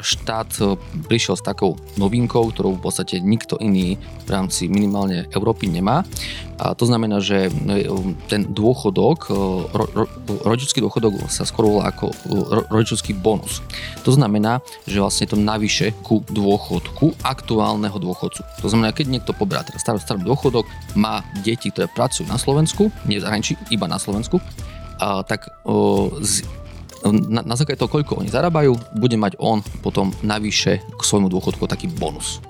štát prišiel s takou novinkou, ktorú v podstate nikto iný v rámci minimálne Európy nemá. A to znamená, že ten dôchodok, ro, ro, rodičský dôchodok sa skôr volá ako rodičovský bonus. To znamená, že vlastne to navyše ku dôchodku aktuálneho dôchodcu. To znamená, keď niekto pobrá teraz starý, starý dôchodok, má deti, ktoré pracujú na Slovensku, nie v zahraničí, iba na Slovensku, a, tak o, z, na, na základe toho, koľko oni zarábajú, bude mať on potom navyše k svojmu dôchodku taký bonus.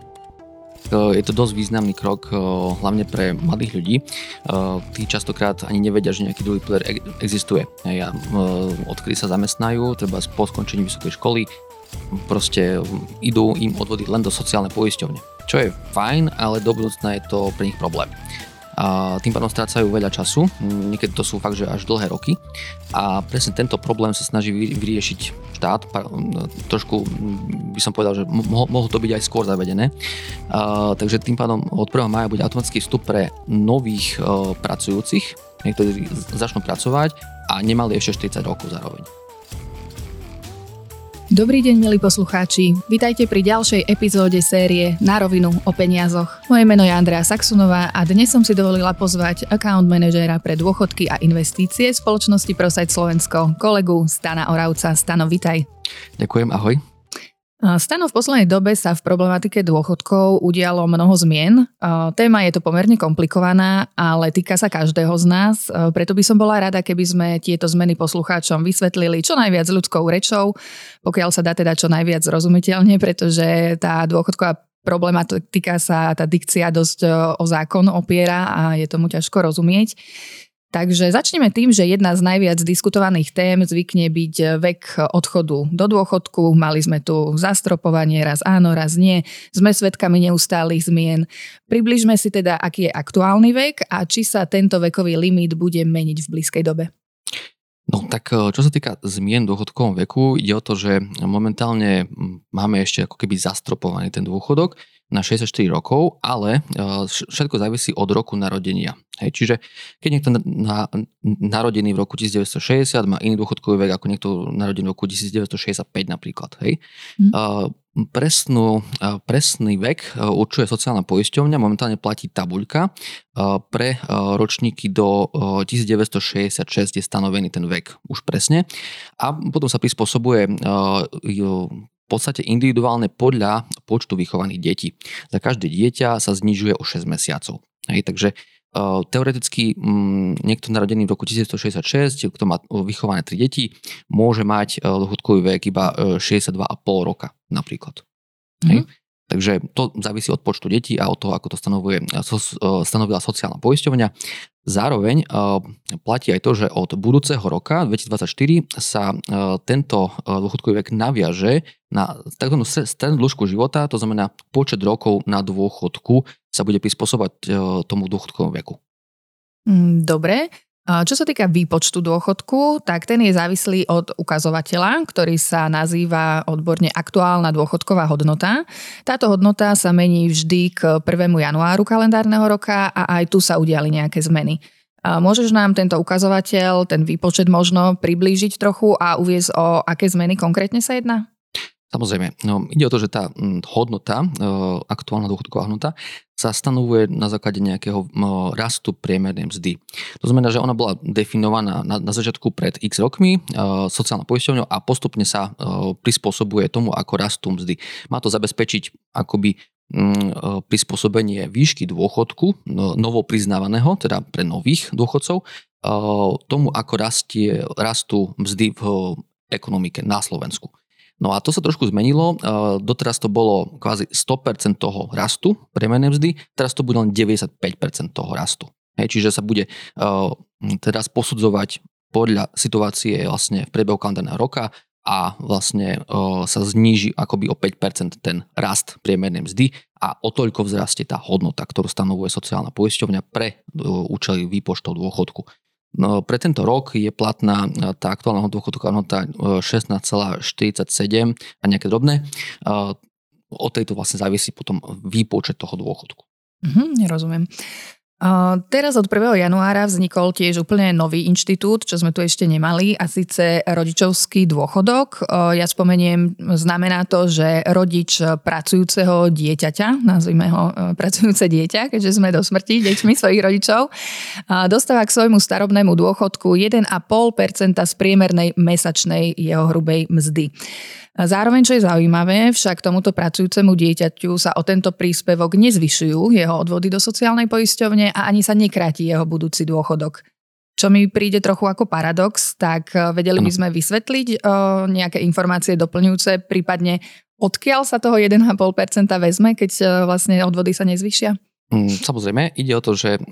Je to dosť významný krok, hlavne pre mladých ľudí. Tí častokrát ani nevedia, že nejaký druhý pilier existuje. Ja, odkedy sa zamestnajú, treba po skončení vysokej školy, proste idú im odvody len do sociálnej poisťovne. Čo je fajn, ale do budúcna je to pre nich problém a tým pádom strácajú veľa času, niekedy to sú fakt, že až dlhé roky a presne tento problém sa snaží vyriešiť štát, trošku by som povedal, že mohlo to byť aj skôr zavedené, a, takže tým pádom od 1. maja bude automatický vstup pre nových a, pracujúcich, ktorí začnú pracovať a nemali ešte 40 rokov zároveň. Dobrý deň, milí poslucháči. Vítajte pri ďalšej epizóde série Na rovinu o peniazoch. Moje meno je Andrea Saxunová a dnes som si dovolila pozvať account manažéra pre dôchodky a investície spoločnosti Prosajt Slovensko, kolegu Stana Oravca. Stano, vitaj. Ďakujem, ahoj. Stano v poslednej dobe sa v problematike dôchodkov udialo mnoho zmien. Téma je to pomerne komplikovaná, ale týka sa každého z nás. Preto by som bola rada, keby sme tieto zmeny poslucháčom vysvetlili čo najviac ľudskou rečou, pokiaľ sa dá teda čo najviac zrozumiteľne, pretože tá dôchodková problematika sa, tá dikcia dosť o zákon opiera a je tomu ťažko rozumieť. Takže začneme tým, že jedna z najviac diskutovaných tém zvykne byť vek odchodu do dôchodku. Mali sme tu zastropovanie, raz áno, raz nie. Sme svedkami neustálých zmien. Približme si teda, aký je aktuálny vek a či sa tento vekový limit bude meniť v blízkej dobe. No tak e, čo sa týka zmien v dôchodkovom veku, ide o to, že momentálne máme ešte ako keby zastropovaný ten dôchodok na 64 rokov, ale e, všetko závisí od roku narodenia. Hej, čiže keď niekto na, narodený v roku 1960 má iný dôchodkový vek ako niekto narodený v roku 1965 napríklad. Hej. Mm. Presnú, presný vek určuje sociálna poisťovňa, momentálne platí tabuľka. Pre ročníky do 1966 je stanovený ten vek už presne a potom sa prispôsobuje podstate individuálne podľa počtu vychovaných detí. Za každé dieťa sa znižuje o 6 mesiacov. Hej, takže teoreticky um, niekto narodený v roku 1966, kto má vychované 3 deti, môže mať uh, dôchodkový vek iba uh, 62,5 roka napríklad. Mm-hmm. Hej? Takže to závisí od počtu detí a od toho, ako to stanovuje, stanovila sociálna poisťovňa. Zároveň platí aj to, že od budúceho roka 2024 sa tento dôchodkový vek naviaže na tzv. strednú dĺžku života, to znamená počet rokov na dôchodku sa bude prispôsobať tomu dôchodkovému veku. Mm, dobre, čo sa týka výpočtu dôchodku, tak ten je závislý od ukazovateľa, ktorý sa nazýva odborne aktuálna dôchodková hodnota. Táto hodnota sa mení vždy k 1. januáru kalendárneho roka a aj tu sa udiali nejaké zmeny. Môžeš nám tento ukazovateľ, ten výpočet možno priblížiť trochu a uviezť o aké zmeny konkrétne sa jedná? Samozrejme, no, ide o to, že tá hodnota, e, aktuálna dôchodková hodnota, sa stanovuje na základe nejakého rastu priemernej mzdy. To znamená, že ona bola definovaná na, na začiatku pred x rokmi e, sociálnou poisťovňou a postupne sa e, prispôsobuje tomu, ako rastú mzdy. Má to zabezpečiť akoby prispôsobenie výšky dôchodku, no, novo priznávaného, teda pre nových dôchodcov, tomu, ako rastie, rastú mzdy v ekonomike na Slovensku. No a to sa trošku zmenilo, doteraz to bolo kvázi 100% toho rastu priemernej mzdy, teraz to bude len 95% toho rastu. Hej, čiže sa bude uh, teraz posudzovať podľa situácie vlastne v priebehu kalendárneho roka a vlastne uh, sa zníži akoby o 5% ten rast priemernej mzdy a o toľko vzrastie tá hodnota, ktorú stanovuje sociálna poisťovňa pre účely výpočtov dôchodku. No, pre tento rok je platná e, tá aktuálna dôchodková hodnota 16,47 e, a nejaké drobné. E, od tejto vlastne závisí potom výpočet toho dôchodku. Mhm, nerozumiem. Teraz od 1. januára vznikol tiež úplne nový inštitút, čo sme tu ešte nemali, a síce rodičovský dôchodok. Ja spomeniem, znamená to, že rodič pracujúceho dieťaťa, nazvime ho pracujúce dieťa, keďže sme do smrti deťmi svojich rodičov, dostáva k svojmu starobnému dôchodku 1,5% z priemernej mesačnej jeho hrubej mzdy. Zároveň, čo je zaujímavé, však tomuto pracujúcemu dieťaťu sa o tento príspevok nezvyšujú jeho odvody do sociálnej poisťovne a ani sa nekráti jeho budúci dôchodok. Čo mi príde trochu ako paradox, tak eh, vedeli by sme vysvetliť o, eh, nejaké informácie doplňujúce, prípadne odkiaľ sa toho 1,5% vezme, keď eh, vlastne odvody sa nezvyšia? Mm, samozrejme, ide o to, že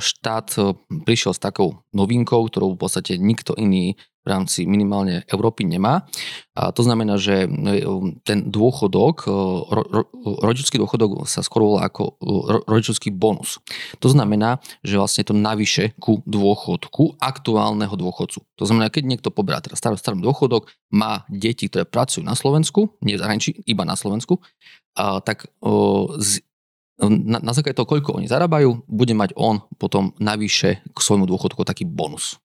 štát prišiel s takou novinkou, ktorú v podstate nikto iný v rámci minimálne Európy nemá. A to znamená, že e, ten dôchodok, e, ro, dôchodok sa skôr volá ako ro, rodičovský bonus. To znamená, že vlastne to navyše ku dôchodku aktuálneho dôchodcu. To znamená, keď niekto poberá teraz starý, starý dôchodok, má deti, ktoré pracujú na Slovensku, nie v zahraničí, iba na Slovensku, a, tak z, na, na základe toho, koľko oni zarábajú, bude mať on potom navyše k svojmu dôchodku taký bonus.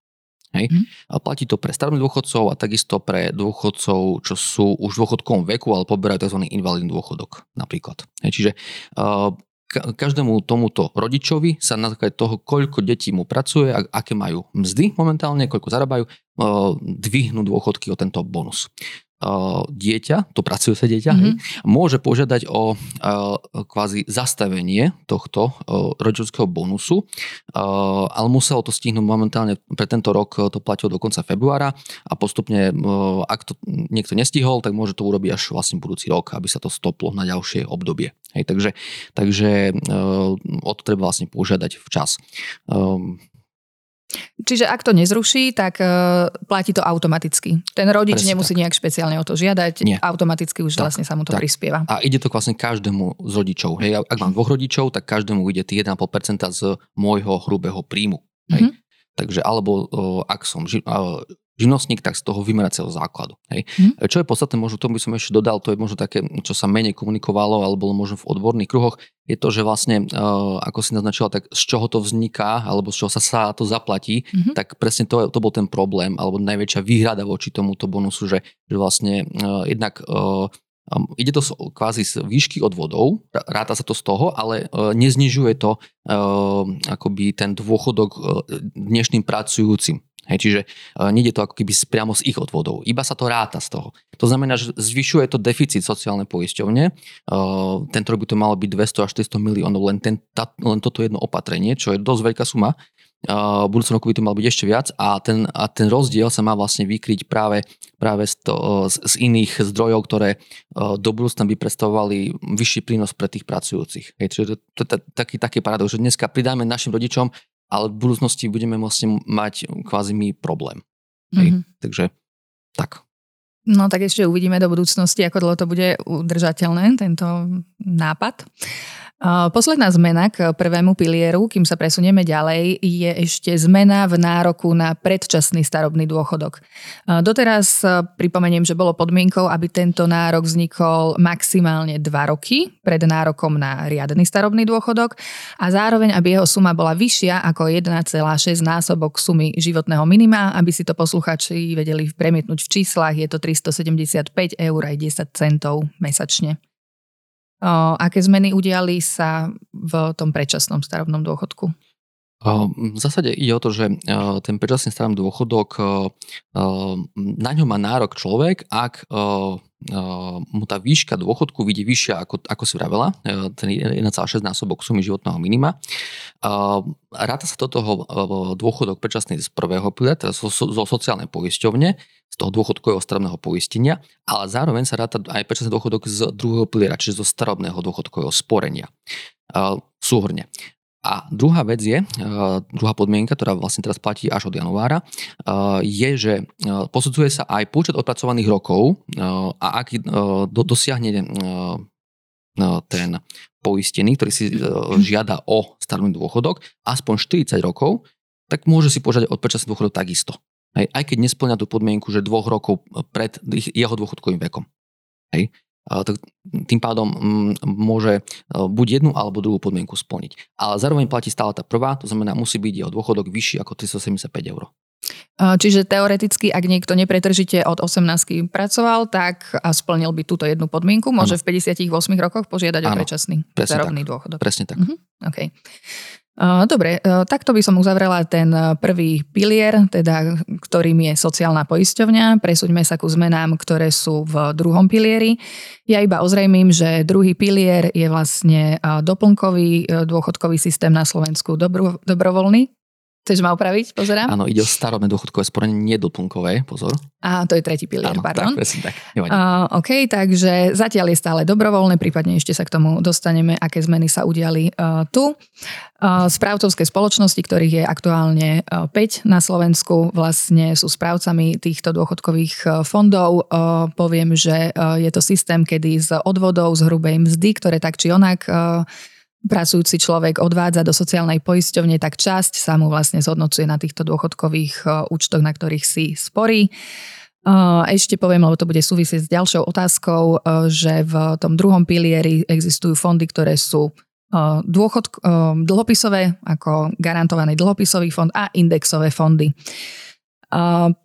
Hej? Mm. A platí to pre starých dôchodcov a takisto pre dôchodcov, čo sú už v dôchodkovom veku, ale poberajú tzv. invalidný dôchodok napríklad. Hej? Čiže uh, každému tomuto rodičovi sa na základe toho, koľko detí mu pracuje, a aké majú mzdy momentálne, koľko zarábajú, dvihnú dôchodky o tento bonus dieťa, to pracujúce dieťa, mm-hmm. hej, môže požiadať o kvázi zastavenie tohto rodičovského bonusu, ale muselo to stihnúť momentálne pre tento rok, to platilo do konca februára a postupne, ak to niekto nestihol, tak môže to urobiť až vlastne budúci rok, aby sa to stoplo na ďalšie obdobie. Hej, takže takže o to treba vlastne požiadať včas. Čiže ak to nezruší, tak uh, platí to automaticky. Ten rodič Presne nemusí tak. nejak špeciálne o to žiadať, Nie. automaticky už tak, vlastne sa mu to tak. prispieva. A ide to vlastne každému z rodičov. Hej, ak mám dvoch rodičov, tak každému ide tých 1,5% z môjho hrubého príjmu. Hej. Mm-hmm. Takže alebo ak som ži- živnostník, tak z toho vymeracieho základu. Hej. Mm. Čo je podstatné, možno tomu by som ešte dodal, to je možno také, čo sa menej komunikovalo, alebo možno v odborných kruhoch, je to, že vlastne, uh, ako si naznačila, tak z čoho to vzniká, alebo z čoho sa, sa to zaplatí, mm-hmm. tak presne to, to bol ten problém, alebo najväčšia výhrada voči tomuto bonusu, že, že vlastne uh, jednak ide to kvázi z výšky odvodov, ráta sa to z toho, ale uh, neznižuje to uh, akoby ten dôchodok uh, dnešným pracujúcim. Hej, čiže nejde to ako keby priamo z ich odvodov, iba sa to ráta z toho. To znamená, že zvyšuje to deficit sociálnej poisťovne. Tento rok by to malo byť 200 až 400 miliónov, len, ten, tá, len toto jedno opatrenie, čo je dosť veľká suma. Uh, v budúcom roku by to malo byť ešte viac a ten, a ten rozdiel sa má vlastne vykryť práve, práve z, to, z, z iných zdrojov, ktoré uh, do budúcna by predstavovali vyšší prínos pre tých pracujúcich. Hej, čiže to, to, taký, taký paradox, že dneska pridáme našim rodičom ale v budúcnosti budeme vlastne mať kvázi my problém. Hej? Mm-hmm. Takže tak. No tak ešte uvidíme do budúcnosti, ako dlho to bude udržateľné, tento nápad. Posledná zmena k prvému pilieru, kým sa presunieme ďalej, je ešte zmena v nároku na predčasný starobný dôchodok. Doteraz pripomeniem, že bolo podmienkou, aby tento nárok vznikol maximálne 2 roky pred nárokom na riadny starobný dôchodok a zároveň, aby jeho suma bola vyššia ako 1,6 násobok sumy životného minima, aby si to posluchači vedeli premietnúť v číslach, je to 375 eur aj 10 centov mesačne aké zmeny udiali sa v tom predčasnom starobnom dôchodku? V zásade ide o to, že ten predčasný starobný dôchodok, na ňo má nárok človek, ak mu tá výška dôchodku vidí vyššia, ako, ako si vravela, ten 1,6 násobok sumy životného minima. Ráta sa do toho dôchodok predčasný z prvého piliera, teda zo, zo sociálnej poisťovne, z toho dôchodkového starobného poistenia, ale zároveň sa ráta aj predčasný dôchodok z druhého piliera, čiže zo starobného dôchodkového sporenia. Súhrne. A druhá vec je, druhá podmienka, ktorá vlastne teraz platí až od januára, je, že posudzuje sa aj počet odpracovaných rokov a ak dosiahne ten poistený, ktorý si žiada o starobný dôchodok, aspoň 40 rokov, tak môže si požiadať od predčasný dôchodok takisto. Aj, aj keď nesplňa tú podmienku, že dvoch rokov pred jeho dôchodkovým vekom. Hej. tým pádom môže buď jednu alebo druhú podmienku splniť. Ale zároveň platí stále tá prvá, to znamená, musí byť jeho dôchodok vyšší ako 375 eur. Čiže teoreticky, ak niekto nepretržite od 18 pracoval, tak a splnil by túto jednu podmienku, môže ano. v 58 rokoch požiadať ano. o predčasný zárovný dôchodok. Presne tak. Uh-huh. Okay. Dobre, takto by som uzavrela ten prvý pilier, teda, ktorým je sociálna poisťovňa. Presúďme sa ku zmenám, ktoré sú v druhom pilieri. Ja iba ozrejmím, že druhý pilier je vlastne doplnkový dôchodkový systém na Slovensku dobro, dobrovoľný, Chceš ma opraviť? Pozerám. Áno, ide o starobné dôchodkové sporenie, nedoplnkové, pozor. A to je tretí pilier, Áno, pardon. Tak, presne tak. Uh, OK, takže zatiaľ je stále dobrovoľné, prípadne ešte sa k tomu dostaneme, aké zmeny sa udiali uh, tu. Uh, správcovské spoločnosti, ktorých je aktuálne uh, 5 na Slovensku, vlastne sú správcami týchto dôchodkových uh, fondov. Uh, poviem, že uh, je to systém, kedy z odvodov z hrubej mzdy, ktoré tak či onak uh, pracujúci človek odvádza do sociálnej poisťovne, tak časť sa mu vlastne zhodnocuje na týchto dôchodkových e, účtoch, na ktorých si sporí. E, ešte poviem, lebo to bude súvisieť s ďalšou otázkou, e, že v tom druhom pilieri existujú fondy, ktoré sú dôchod, dlhopisové, ako garantovaný dlhopisový fond a indexové fondy.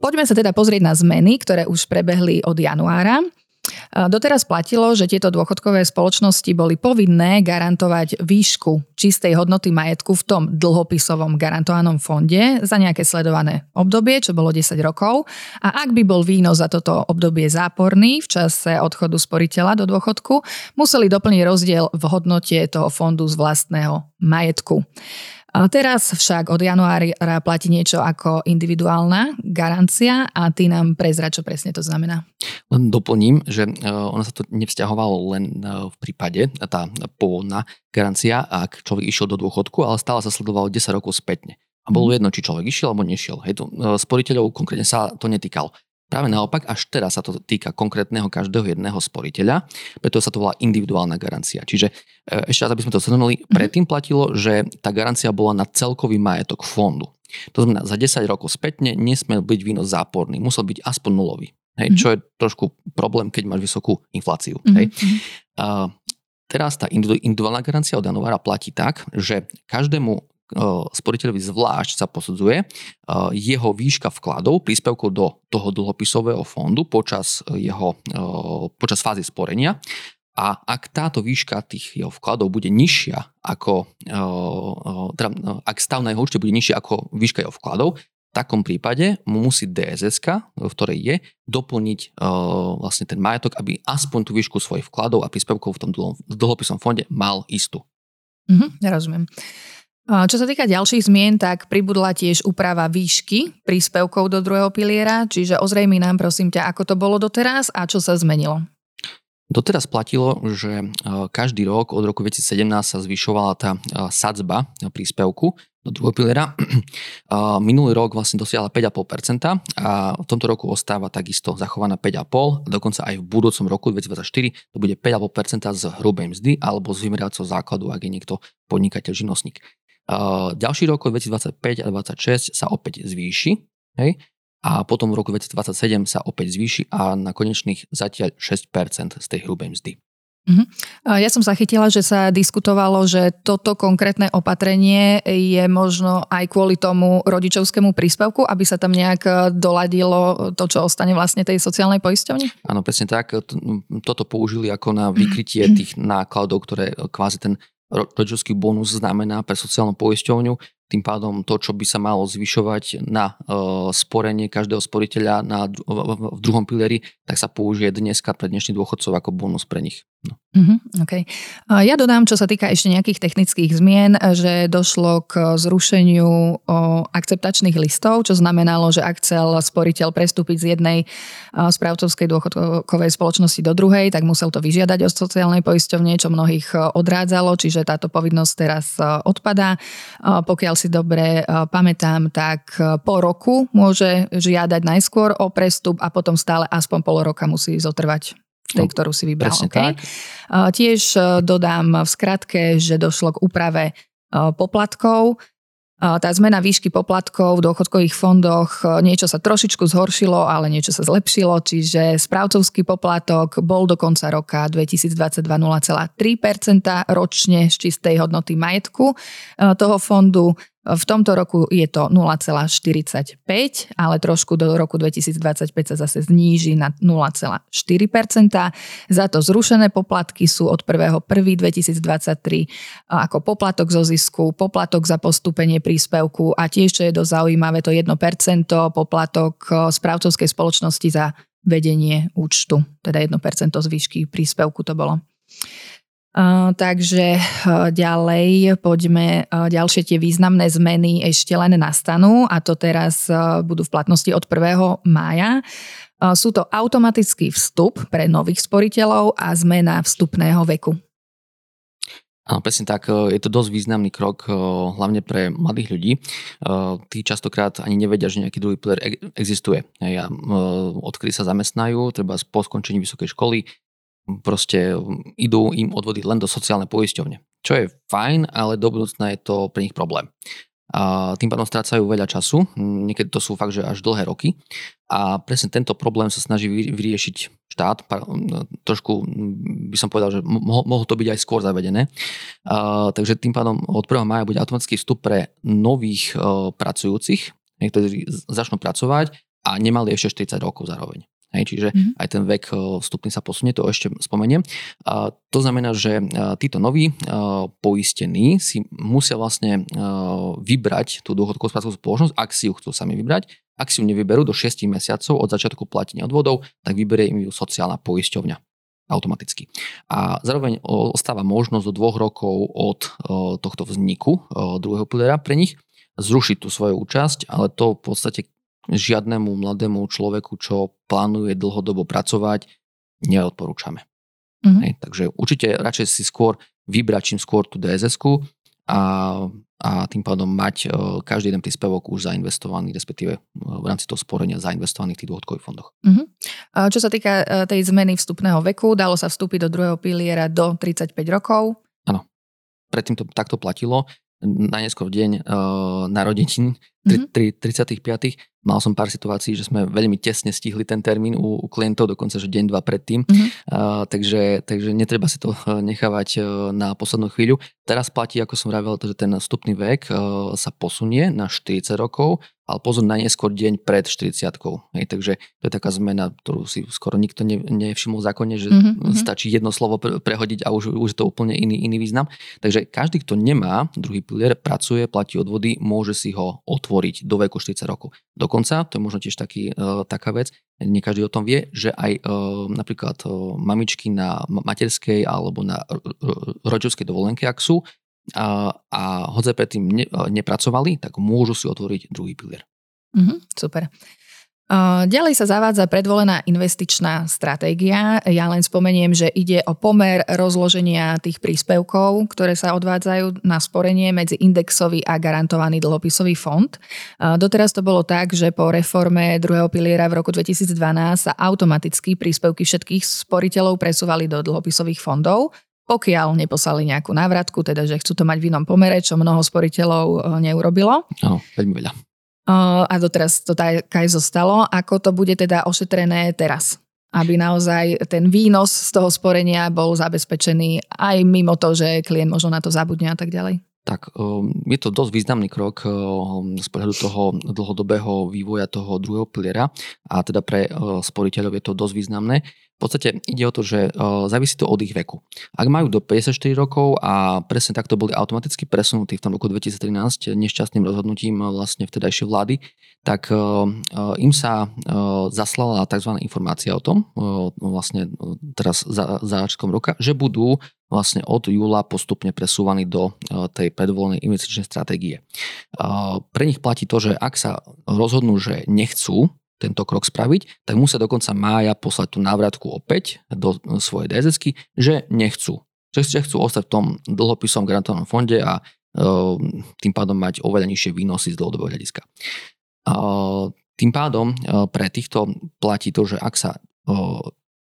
Poďme sa teda pozrieť na zmeny, ktoré už prebehli od januára. Doteraz platilo, že tieto dôchodkové spoločnosti boli povinné garantovať výšku čistej hodnoty majetku v tom dlhopisovom garantovanom fonde za nejaké sledované obdobie, čo bolo 10 rokov. A ak by bol výnos za toto obdobie záporný v čase odchodu sporiteľa do dôchodku, museli doplniť rozdiel v hodnote toho fondu z vlastného majetku. Teraz však od januára platí niečo ako individuálna garancia a ty nám prezra, čo presne to znamená. Len doplním, že e, ona sa to nevzťahovalo len e, v prípade, tá pôvodná garancia, ak človek išiel do dôchodku, ale stále sa sledovalo 10 rokov spätne. A bolo mhm. jedno, či človek išiel alebo nešiel. Hej, to, e, sporiteľov konkrétne sa to netýkalo. Práve naopak, až teraz sa to týka konkrétneho každého jedného sporiteľa, preto sa to volá individuálna garancia. Čiže e, ešte raz, aby sme to zhrnuli, mhm. predtým platilo, že tá garancia bola na celkový majetok fondu. To znamená, za 10 rokov spätne nesmel byť výnos záporný, musel byť aspoň nulový. Hej, mm-hmm. Čo je trošku problém, keď máš vysokú infláciu. Mm-hmm. Hej. A teraz tá individuálna garancia od januára platí tak, že každému sporiteľovi zvlášť sa posudzuje jeho výška vkladov, príspevkov do toho dlhopisového fondu počas, jeho, počas fázy sporenia a ak táto výška tých jeho vkladov bude nižšia ako, teda, ak stav na jeho účte bude nižšia ako výška jeho vkladov, v takom prípade mu musí DSS, v ktorej je, doplniť vlastne ten majetok, aby aspoň tú výšku svojich vkladov a príspevkov v tom dlhopisom fonde mal istú. Mhm, rozumiem. Čo sa týka ďalších zmien, tak pribudla tiež úprava výšky príspevkov do druhého piliera, čiže ozrejmi nám prosím ťa, ako to bolo doteraz a čo sa zmenilo. Doteraz platilo, že e, každý rok od roku 2017 sa zvyšovala tá e, sadzba príspevku do druhého piliera. Minulý rok vlastne dosiahla 5,5% a v tomto roku ostáva takisto zachovaná 5,5%, dokonca aj v budúcom roku 2024 to bude 5,5% z hrubej mzdy alebo z vymeriacieho základu, ak je niekto podnikateľ, živnostník. Ďalší rok 2025 a 2026 sa opäť zvýši, hej? a potom v roku 2027 sa opäť zvýši a na konečných zatiaľ 6% z tej hrubej mzdy. Uh-huh. Ja som zachytila, že sa diskutovalo, že toto konkrétne opatrenie je možno aj kvôli tomu rodičovskému príspevku, aby sa tam nejak e, doladilo to, čo ostane vlastne tej sociálnej poisťovni? Áno, presne tak. Toto použili ako na vykrytie tých nákladov, ktoré kvázi ten rodičovský bonus znamená pre sociálnu poisťovňu. Tým pádom to, čo by sa malo zvyšovať na uh, sporenie každého sporiteľa na, v, druhom pilieri, tak sa použije dneska pre dnešných dôchodcov ako bonus pre nich. No. Uh-huh, okay. Ja dodám, čo sa týka ešte nejakých technických zmien, že došlo k zrušeniu akceptačných listov, čo znamenalo, že ak chcel sporiteľ prestúpiť z jednej správcovskej dôchodkovej spoločnosti do druhej, tak musel to vyžiadať od sociálnej poisťovne, čo mnohých odrádzalo, čiže táto povinnosť teraz odpadá. Pokiaľ si dobre pamätám, tak po roku môže žiadať najskôr o prestup a potom stále aspoň pol roka musí zotrvať tej, no, ktorú si vybral. okay. tak. Tiež e, dodám v skratke, že došlo k úprave poplatkov. tá zmena výšky poplatkov v dôchodkových fondoch, niečo sa trošičku zhoršilo, ale niečo sa zlepšilo, čiže správcovský poplatok bol do konca roka 2022 0,3% ročne z čistej hodnoty majetku toho fondu. V tomto roku je to 0,45, ale trošku do roku 2025 sa zase zníži na 0,4% Za to zrušené poplatky sú od 1.1.2023 ako poplatok zo zisku, poplatok za postúpenie príspevku a tiež, čo je dosť zaujímavé, to 1% poplatok správcovskej spoločnosti za vedenie účtu, teda 1 z výšky príspevku to bolo. Takže uh, ďalej poďme, uh, ďalšie tie významné zmeny ešte len nastanú a to teraz budú v platnosti od 1. mája. Sú to automatický vstup pre nových sporiteľov a zmena vstupného veku. Áno, presne tak, je to dosť významný krok, hlavne pre mladých ľudí. Tí častokrát ani nevedia, že nejaký druhý pilier e, existuje. Odkedy sa zamestnajú, treba po skončení vysokej školy, proste idú im odvody len do sociálnej poisťovne. Čo je fajn, ale do budúcna je to pre nich problém. A tým pádom strácajú veľa času, niekedy to sú fakt, že až dlhé roky. A presne tento problém sa snaží vyriešiť štát. Trošku by som povedal, že mohlo to byť aj skôr zavedené. A, takže tým pádom od 1. maja bude automatický vstup pre nových pracujúcich, ktorí začnú pracovať a nemali ešte 40 rokov zároveň. Hej, čiže mm-hmm. aj ten vek vstupný sa posunie, to ešte spomeniem. A to znamená, že títo noví poistení si musia vlastne vybrať tú dôchodkovú správcovú spoločnosť, ak si ju chcú sami vybrať. Ak si ju nevyberú do 6 mesiacov od začiatku platenia odvodov, tak vyberie im ju sociálna poisťovňa automaticky. A zároveň ostáva možnosť do dvoch rokov od tohto vzniku druhého piliera pre nich zrušiť tú svoju účasť, ale to v podstate žiadnemu mladému človeku, čo plánuje dlhodobo pracovať, neodporúčame. Mm-hmm. Hej, takže určite radšej si skôr vybrať čím skôr tú dss a, a tým pádom mať uh, každý jeden príspevok už zainvestovaný, respektíve uh, v rámci toho sporenia zainvestovaný v tých dôchodkových fondoch. Mm-hmm. Čo sa týka uh, tej zmeny vstupného veku, dalo sa vstúpiť do druhého piliera do 35 rokov. Áno, predtým to takto platilo najneskôr deň uh, narodenín, mm-hmm. 35. Mal som pár situácií, že sme veľmi tesne stihli ten termín u, u klientov, dokonca že deň, dva predtým. Mm-hmm. Uh, takže, takže netreba si to nechávať uh, na poslednú chvíľu. Teraz platí, ako som vravel, že ten vstupný vek uh, sa posunie na 40 rokov ale pozor na neskôr deň pred 40 Hej, takže to je taká zmena, ktorú si skoro nikto ne, nevšimol v zákone, že mm-hmm. stačí jedno slovo pre, prehodiť a už, už je to úplne iný, iný význam. Takže každý, kto nemá druhý pilier, pracuje, platí odvody, môže si ho otvoriť do veku 40 rokov. Dokonca, to je možno tiež taký, uh, taká vec, nie každý o tom vie, že aj uh, napríklad uh, mamičky na materskej alebo na rodičovskej dovolenke, ak sú, a, a hoď predtým ne, nepracovali, tak môžu si otvoriť druhý pilier. Mm-hmm, super. Ďalej sa zavádza predvolená investičná stratégia. Ja len spomeniem, že ide o pomer rozloženia tých príspevkov, ktoré sa odvádzajú na sporenie medzi indexový a garantovaný dlhopisový fond. Doteraz to bolo tak, že po reforme druhého piliera v roku 2012 sa automaticky príspevky všetkých sporiteľov presúvali do dlhopisových fondov pokiaľ neposlali nejakú návratku, teda že chcú to mať v inom pomere, čo mnoho sporiteľov neurobilo. Áno, veľmi veľa. A doteraz to tak aj zostalo. Ako to bude teda ošetrené teraz? Aby naozaj ten výnos z toho sporenia bol zabezpečený aj mimo to, že klient možno na to zabudne a tak ďalej tak ehm, je to dosť významný krok ehm, z pohľadu toho dlhodobého vývoja toho druhého piliera a teda pre ehm, sporiteľov je to dosť významné. V podstate ide o to, že závisí to od ich veku. Ak majú do 54 rokov a presne takto boli automaticky presunutí v tom roku 2013 nešťastným rozhodnutím vlastne vtedajšej vlády, tak im sa zaslala tzv. informácia o tom, vlastne teraz za, za roka, že budú vlastne od júla postupne presúvaní do e, tej predvolenej investičnej stratégie. E, pre nich platí to, že ak sa rozhodnú, že nechcú tento krok spraviť, tak musia do konca mája poslať tú návratku opäť do svojej DSS, že nechcú. Že chcú ostať v tom dlhopisom garantovanom fonde a e, tým pádom mať oveľa nižšie výnosy z dlhodobého hľadiska. Tým pádom pre týchto platí to, že ak sa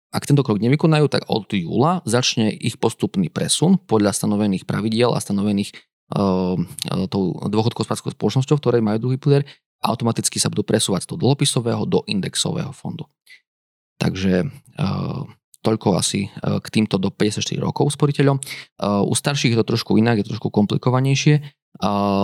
ak tento krok nevykonajú, tak od júla začne ich postupný presun podľa stanovených pravidiel a stanovených tou dôchodkovou spoločnosťou, ktorej majú druhý pilier, automaticky sa budú presúvať z toho dlhopisového do indexového fondu. Takže toľko asi k týmto do 54 rokov sporiteľom. U starších je to trošku inak, je to trošku komplikovanejšie.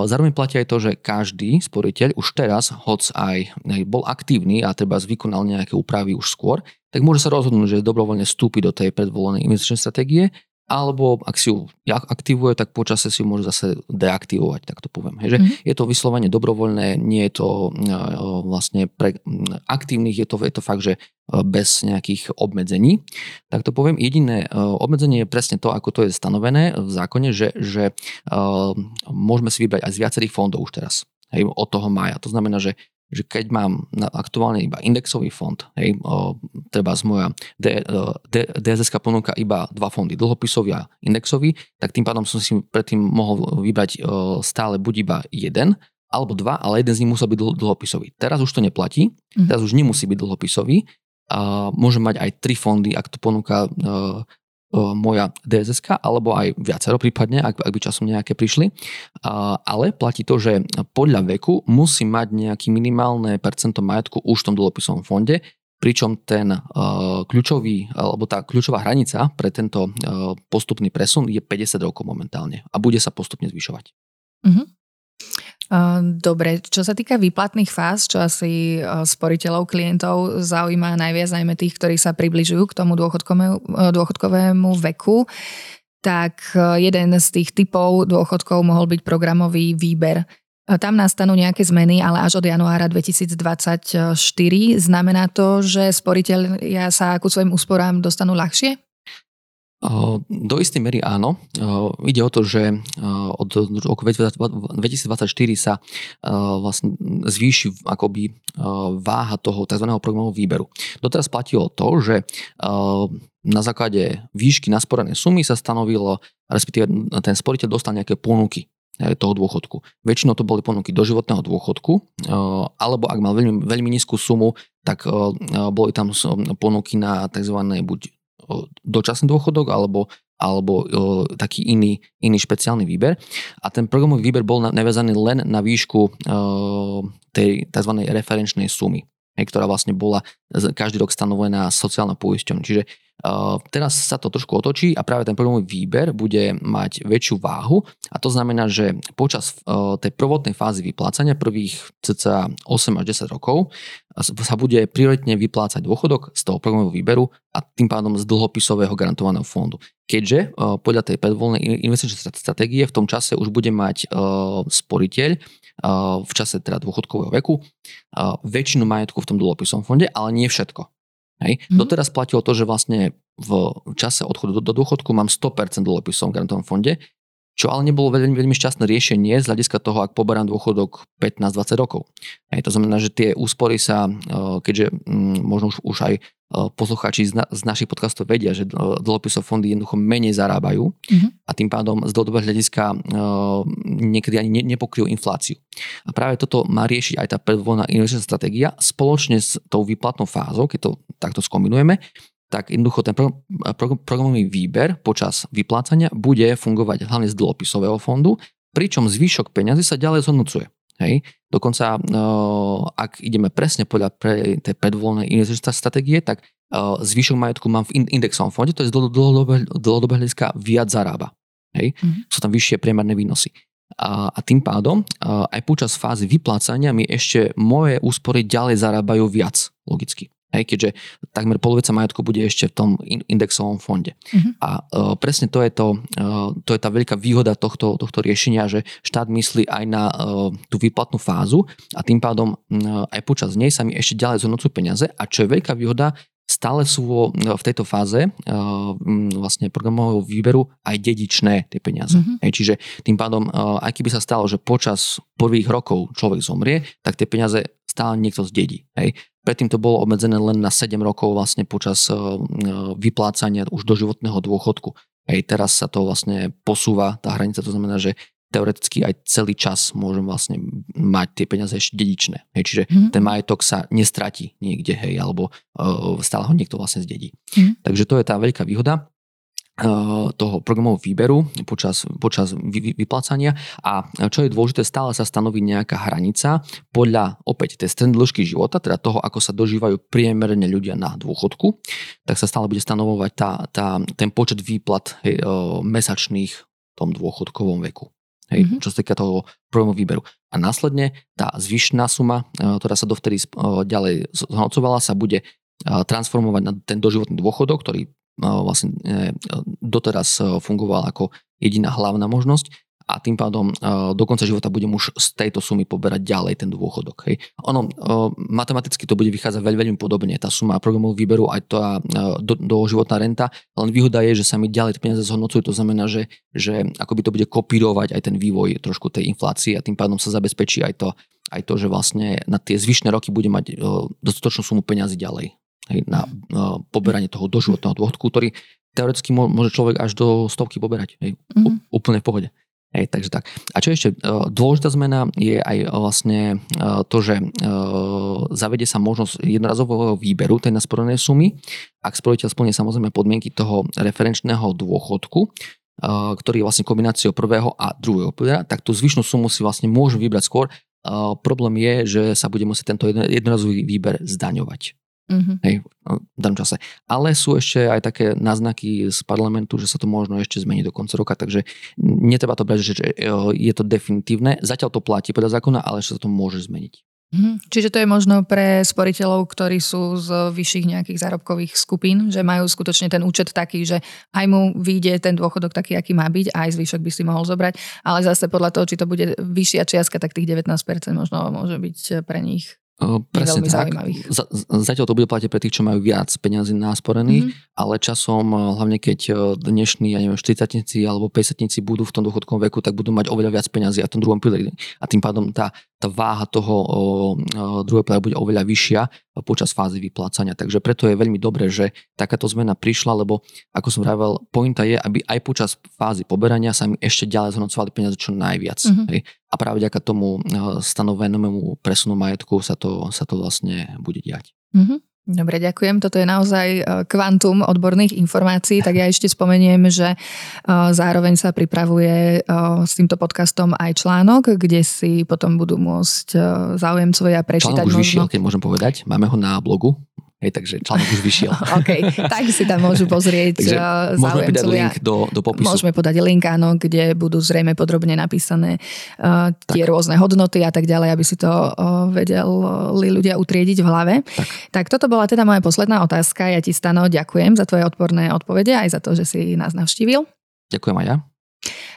Zároveň platí aj to, že každý sporiteľ už teraz, hoc aj bol aktívny a treba vykonal nejaké úpravy už skôr, tak môže sa rozhodnúť, že dobrovoľne vstúpi do tej predvolenej investičnej stratégie alebo ak si ju aktivuje, tak počase si ju môže zase deaktivovať, tak to poviem. Hej, že mm. Je to vyslovene dobrovoľné, nie je to uh, vlastne pre aktívnych, je to, je to fakt, že uh, bez nejakých obmedzení. Tak to poviem, jediné obmedzenie je presne to, ako to je stanovené v zákone, že, že môžeme si vybrať aj z viacerých fondov už teraz. Hej, od toho mája. To znamená, že že keď mám aktuálne iba indexový fond, hej, o, treba z moja D, D, DSS ponúka iba dva fondy, dlhopisový a indexový, tak tým pádom som si predtým mohol vybrať o, stále buď iba jeden, alebo dva, ale jeden z nich musel byť dlhopisový. Teraz už to neplatí, mm. teraz už nemusí byť dlhopisový, a môžem mať aj tri fondy, ak to ponúka moja DSS, alebo aj viacero prípadne, ak, ak by časom nejaké prišli. Ale platí to, že podľa veku musí mať nejaký minimálne percento majetku už v tom dlhopisovom fonde, pričom ten uh, kľúčový, alebo tá kľúčová hranica pre tento postupný presun je 50 rokov momentálne a bude sa postupne zvyšovať. Uh-huh. Dobre, čo sa týka výplatných fáz, čo asi sporiteľov, klientov zaujíma najviac, najmä tých, ktorí sa približujú k tomu dôchodkovému, dôchodkovému veku, tak jeden z tých typov dôchodkov mohol byť programový výber. Tam nastanú nejaké zmeny, ale až od januára 2024. Znamená to, že sporiteľia sa ku svojim úsporám dostanú ľahšie? Do istej mery áno. Ide o to, že od roku 2024 sa vlastne zvýši akoby váha toho tzv. programového výberu. Doteraz platilo to, že na základe výšky nasporenej sumy sa stanovilo, respektíve ten sporiteľ dostal nejaké ponuky toho dôchodku. Väčšinou to boli ponuky doživotného dôchodku, alebo ak mal veľmi, veľmi nízku sumu, tak boli tam ponuky na tzv. buď dočasný dôchodok alebo, alebo o, taký iný, iný špeciálny výber. A ten programový výber bol naviazaný len na výšku o, tej tzv. referenčnej sumy, ktorá vlastne bola každý rok stanovená sociálna poisťovňa. Čiže teraz sa to trošku otočí a práve ten programový výber bude mať väčšiu váhu a to znamená, že počas uh, tej prvotnej fázy vyplácania prvých cca 8 až 10 rokov sa bude prioritne vyplácať dôchodok z toho programového výberu a tým pádom z dlhopisového garantovaného fondu. Keďže uh, podľa tej predvoľnej investičnej stratégie v tom čase už bude mať sporiteľ v čase teda dôchodkového veku väčšinu majetku v tom dlhopisovom fonde, ale nie všetko. Hej. Mm-hmm. Doteraz platilo to, že vlastne v čase odchodu do, do dôchodku mám 100% dlhopisov v garantovom fonde, čo ale nebolo veľmi, veľmi šťastné riešenie z hľadiska toho, ak poberám dôchodok 15-20 rokov. Hej, to znamená, že tie úspory sa, eh, keďže mm, možno už, už aj poslucháči z, na, z našich podcastov vedia, že dlhopisov fondy jednoducho menej zarábajú mm-hmm. a tým pádom z dlhodobého hľadiska uh, niekedy ani ne, nepokryjú infláciu. A práve toto má riešiť aj tá predvolená investičná stratégia spoločne s tou výplatnou fázou, keď to takto skombinujeme, tak jednoducho ten programový výber počas vyplácania bude fungovať hlavne z dlhopisového fondu, pričom zvyšok peňazí sa ďalej zhodnocuje. Hej. Dokonca, uh, ak ideme presne podľa pre, tej predvolenej investičnej stratégie, tak uh, zvyšok majetku mám v indexovom fonde, to je z dlhodobého hľadiska viac zarába. Hej. Mm-hmm. Sú tam vyššie priemerné výnosy. A, a tým pádom uh, aj počas fázy vyplácania mi ešte moje úspory ďalej zarábajú viac, logicky. Hej, keďže takmer polovica majetku bude ešte v tom indexovom fonde. Uh-huh. A uh, presne to je, to, uh, to je tá veľká výhoda tohto, tohto riešenia, že štát myslí aj na uh, tú výplatnú fázu a tým pádom uh, aj počas nej sa mi ešte ďalej zhodnocujú peniaze a čo je veľká výhoda, stále sú v tejto fáze vlastne programového výberu aj dedičné tie peniaze. Mm-hmm. Čiže tým pádom, aj keby sa stalo, že počas prvých rokov človek zomrie, tak tie peniaze stále niekto zdedí. Hej. Predtým to bolo obmedzené len na 7 rokov vlastne počas e, e, vyplácania už do životného dôchodku. Hej, teraz sa to vlastne posúva, tá hranica, to znamená, že teoreticky aj celý čas môžem vlastne mať tie peniaze ešte dedičné. Hej, čiže mm-hmm. ten majetok sa nestratí niekde, hej, alebo uh, stále ho niekto vlastne zdedí. Mm-hmm. Takže to je tá veľká výhoda. Toho programového výberu počas, počas vy, vyplácania a čo je dôležité, stále sa stanoví nejaká hranica podľa opäť tej strednej dĺžky života, teda toho, ako sa dožívajú priemerne ľudia na dôchodku, tak sa stále bude stanovovať tá, tá, ten počet výplat hej, mesačných v tom dôchodkovom veku. Hej, mm-hmm. čo sa týka toho programového výberu. A následne tá zvyšná suma, ktorá sa dovtedy ďalej zhodnocovala, sa bude transformovať na ten doživotný dôchodok, ktorý vlastne e, doteraz e, fungoval ako jediná hlavná možnosť a tým pádom e, do konca života budem už z tejto sumy poberať ďalej ten dôchodok. Hej. Ono, matematicky to bude vychádzať veľmi, veľmi podobne, tá suma programov výberu aj tá do životná renta, len výhoda je, že sa mi ďalej tie peniaze zhodnocujú, to znamená, že, že akoby to bude kopírovať aj ten vývoj trošku tej inflácie a tým pádom sa zabezpečí aj to, aj to, že vlastne na tie zvyšné roky bude mať dostatočnú sumu peniazy ďalej hej, na uh, poberanie toho doživotného dôchodku, ktorý teoreticky môže človek až do stovky poberať. Hej, mm-hmm. úplne v pohode. Hej, takže tak. A čo ešte uh, dôležitá zmena je aj vlastne uh, to, že uh, zavede sa možnosť jednorazového výberu tej nasporenej sumy, ak sporiteľ splní samozrejme podmienky toho referenčného dôchodku, ktorý je vlastne kombináciou prvého a druhého piliera, tak tú zvyšnú sumu si vlastne môžu vybrať skôr. Problém je, že sa bude musieť tento jednorazový výber zdaňovať. Mm-hmm. Hej, v danom čase. Ale sú ešte aj také náznaky z parlamentu, že sa to možno ešte zmení do konca roka, takže netreba to brať, že je to definitívne. Zatiaľ to platí podľa zákona, ale ešte sa to môže zmeniť. Mm-hmm. Čiže to je možno pre sporiteľov, ktorí sú z vyšších nejakých zárobkových skupín, že majú skutočne ten účet taký, že aj mu vyjde ten dôchodok taký, aký má byť, aj zvyšok by si mohol zobrať, ale zase podľa toho, či to bude vyššia čiastka, tak tých 19% možno môže byť pre nich Presne tak. Z, zatiaľ to bude platiť pre tých, čo majú viac peniazy násporených, mm-hmm. ale časom, hlavne keď dnešní, ja neviem, 40 alebo 50 budú v tom dôchodkom veku, tak budú mať oveľa viac peniazy a v tom druhom pilieri. A tým pádom tá, tá váha toho o, o, druhého piliera bude oveľa vyššia počas fázy vyplácania. Takže preto je veľmi dobré, že takáto zmena prišla, lebo ako som vravel, pointa je, aby aj počas fázy poberania sa mi ešte ďalej zhodnocovali peniaze čo najviac. Mm-hmm. Hej a práve vďaka tomu eh, stanovenému presunu majetku sa to, sa to vlastne bude diať. Mm-hmm. Dobre, ďakujem. Toto je naozaj eh, kvantum odborných informácií. Tak ja ešte spomeniem, že eh, zároveň sa pripravuje s týmto podcastom aj článok, kde si potom budú môcť záujemcovia prečítať. Článok už možno... vyšiel, keď môžem povedať. Máme ho na blogu Hej, takže článok už vyšiel. OK, tak si tam môžu pozrieť takže uh, Môžeme podať link do, do popisu. Môžeme podať link, áno, kde budú zrejme podrobne napísané uh, tie tak. rôzne hodnoty a tak ďalej, aby si to uh, vedeli ľudia utriediť v hlave. Tak. tak toto bola teda moja posledná otázka. Ja ti, Stano, ďakujem za tvoje odporné odpovede aj za to, že si nás navštívil. Ďakujem aj ja.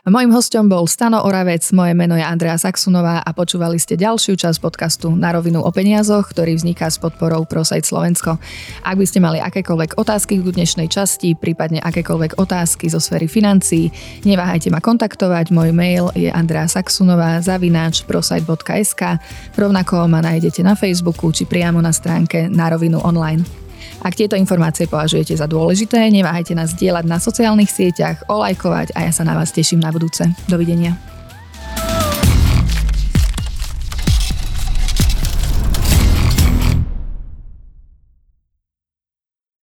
Mojím hostom bol Stano Oravec, moje meno je Andrea Saxunová a počúvali ste ďalšiu časť podcastu Na rovinu o peniazoch, ktorý vzniká s podporou ProSite Slovensko. Ak by ste mali akékoľvek otázky k dnešnej časti, prípadne akékoľvek otázky zo sféry financií, neváhajte ma kontaktovať. Môj mail je Andrea Saxunová zavináč prosite.sk. Rovnako ma nájdete na Facebooku či priamo na stránke Na rovinu online. Ak tieto informácie považujete za dôležité, neváhajte nás dielať na sociálnych sieťach, olajkovať a ja sa na vás teším na budúce. Dovidenia.